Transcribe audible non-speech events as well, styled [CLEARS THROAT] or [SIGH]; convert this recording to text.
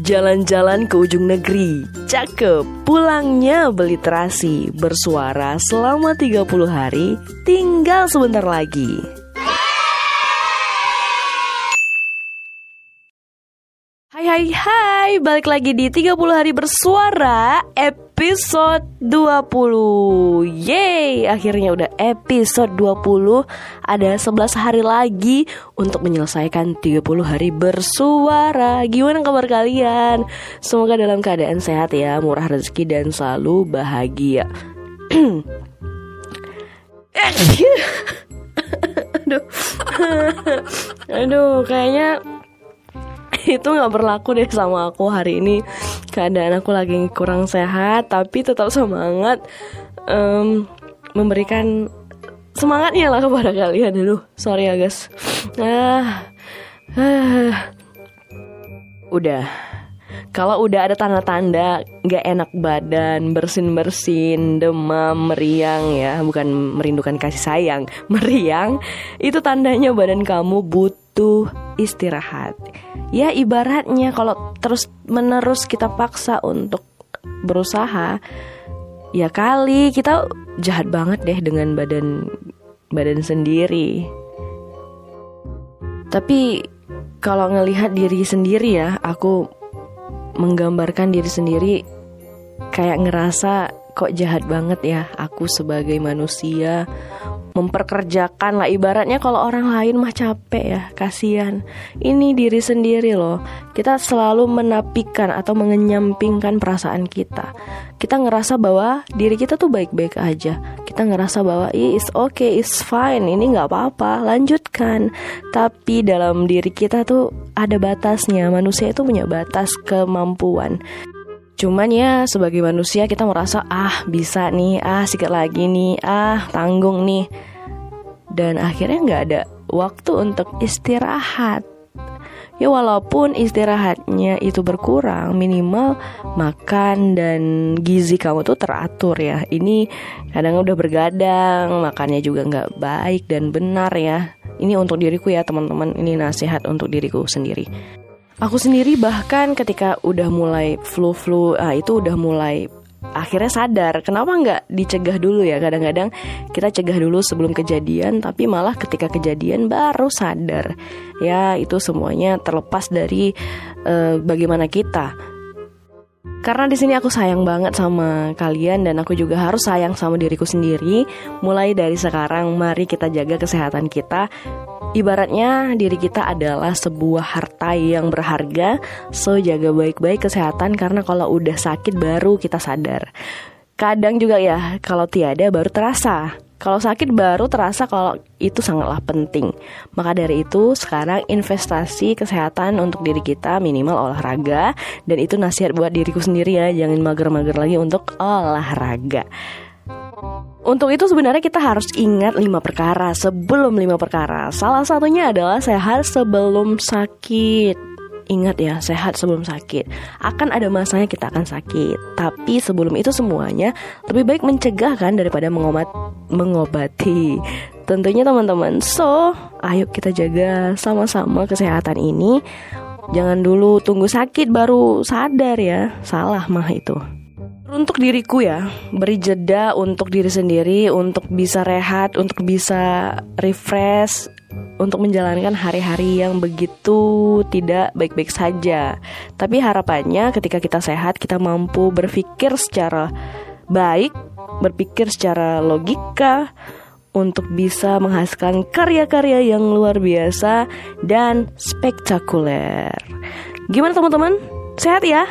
Jalan-jalan ke ujung negeri, cakep, pulangnya beli terasi, bersuara selama 30 hari, tinggal sebentar lagi. Hai hai. Balik lagi di 30 hari bersuara episode 20 Yeay, akhirnya udah episode 20 Ada 11 hari lagi untuk menyelesaikan 30 hari bersuara. Gimana kabar kalian? Semoga dalam keadaan sehat ya, murah rezeki dan selalu bahagia. [CLEARS THROAT] Aduh. [CLEARS THROAT] Aduh, kayaknya [LAUGHS] itu nggak berlaku deh sama aku hari ini. Keadaan aku lagi kurang sehat tapi tetap semangat um, memberikan semangatnya lah kepada kalian. Dulu sorry ya guys. Ah, ah. udah. Kalau udah ada tanda-tanda nggak enak badan, bersin-bersin, demam, meriang ya, bukan merindukan kasih sayang, [LAUGHS] meriang, itu tandanya badan kamu butuh istirahat. Ya ibaratnya kalau terus menerus kita paksa untuk berusaha, ya kali kita jahat banget deh dengan badan badan sendiri. Tapi kalau ngelihat diri sendiri ya, aku menggambarkan diri sendiri kayak ngerasa kok jahat banget ya aku sebagai manusia memperkerjakan lah. Ibaratnya kalau orang lain mah capek ya kasihan. Ini diri sendiri loh. Kita selalu menapikan atau mengenyampingkan perasaan kita. Kita ngerasa bahwa diri kita tuh baik-baik aja. Kita ngerasa bahwa it's okay it's fine ini nggak apa-apa lanjutkan. Tapi dalam diri kita tuh ada batasnya. Manusia itu punya batas kemampuan. Cuman ya sebagai manusia kita merasa ah bisa nih, ah sikit lagi nih, ah tanggung nih. Dan akhirnya nggak ada waktu untuk istirahat. Ya walaupun istirahatnya itu berkurang, minimal makan dan gizi kamu tuh teratur ya. Ini kadang udah bergadang, makannya juga nggak baik dan benar ya. Ini untuk diriku ya teman-teman, ini nasihat untuk diriku sendiri. Aku sendiri bahkan ketika udah mulai flu-flu, ah, itu udah mulai akhirnya sadar kenapa nggak dicegah dulu ya? Kadang-kadang kita cegah dulu sebelum kejadian tapi malah ketika kejadian baru sadar. Ya itu semuanya terlepas dari uh, bagaimana kita karena di sini aku sayang banget sama kalian dan aku juga harus sayang sama diriku sendiri. Mulai dari sekarang, mari kita jaga kesehatan kita. Ibaratnya diri kita adalah sebuah harta yang berharga, so jaga baik-baik kesehatan karena kalau udah sakit baru kita sadar. Kadang juga ya, kalau tiada baru terasa. Kalau sakit baru terasa kalau itu sangatlah penting. Maka dari itu sekarang investasi kesehatan untuk diri kita minimal olahraga dan itu nasihat buat diriku sendiri ya, jangan mager-mager lagi untuk olahraga. Untuk itu sebenarnya kita harus ingat lima perkara sebelum lima perkara. Salah satunya adalah sehat sebelum sakit. Ingat ya, sehat sebelum sakit. Akan ada masanya kita akan sakit. Tapi sebelum itu semuanya lebih baik mencegah kan daripada mengobat mengobati. Tentunya teman-teman. So, ayo kita jaga sama-sama kesehatan ini. Jangan dulu tunggu sakit baru sadar ya. Salah mah itu. Untuk diriku ya, beri jeda untuk diri sendiri, untuk bisa rehat, untuk bisa refresh, untuk menjalankan hari-hari yang begitu tidak baik-baik saja. Tapi harapannya ketika kita sehat, kita mampu berpikir secara baik, berpikir secara logika untuk bisa menghasilkan karya-karya yang luar biasa dan spektakuler. Gimana teman-teman? Sehat ya?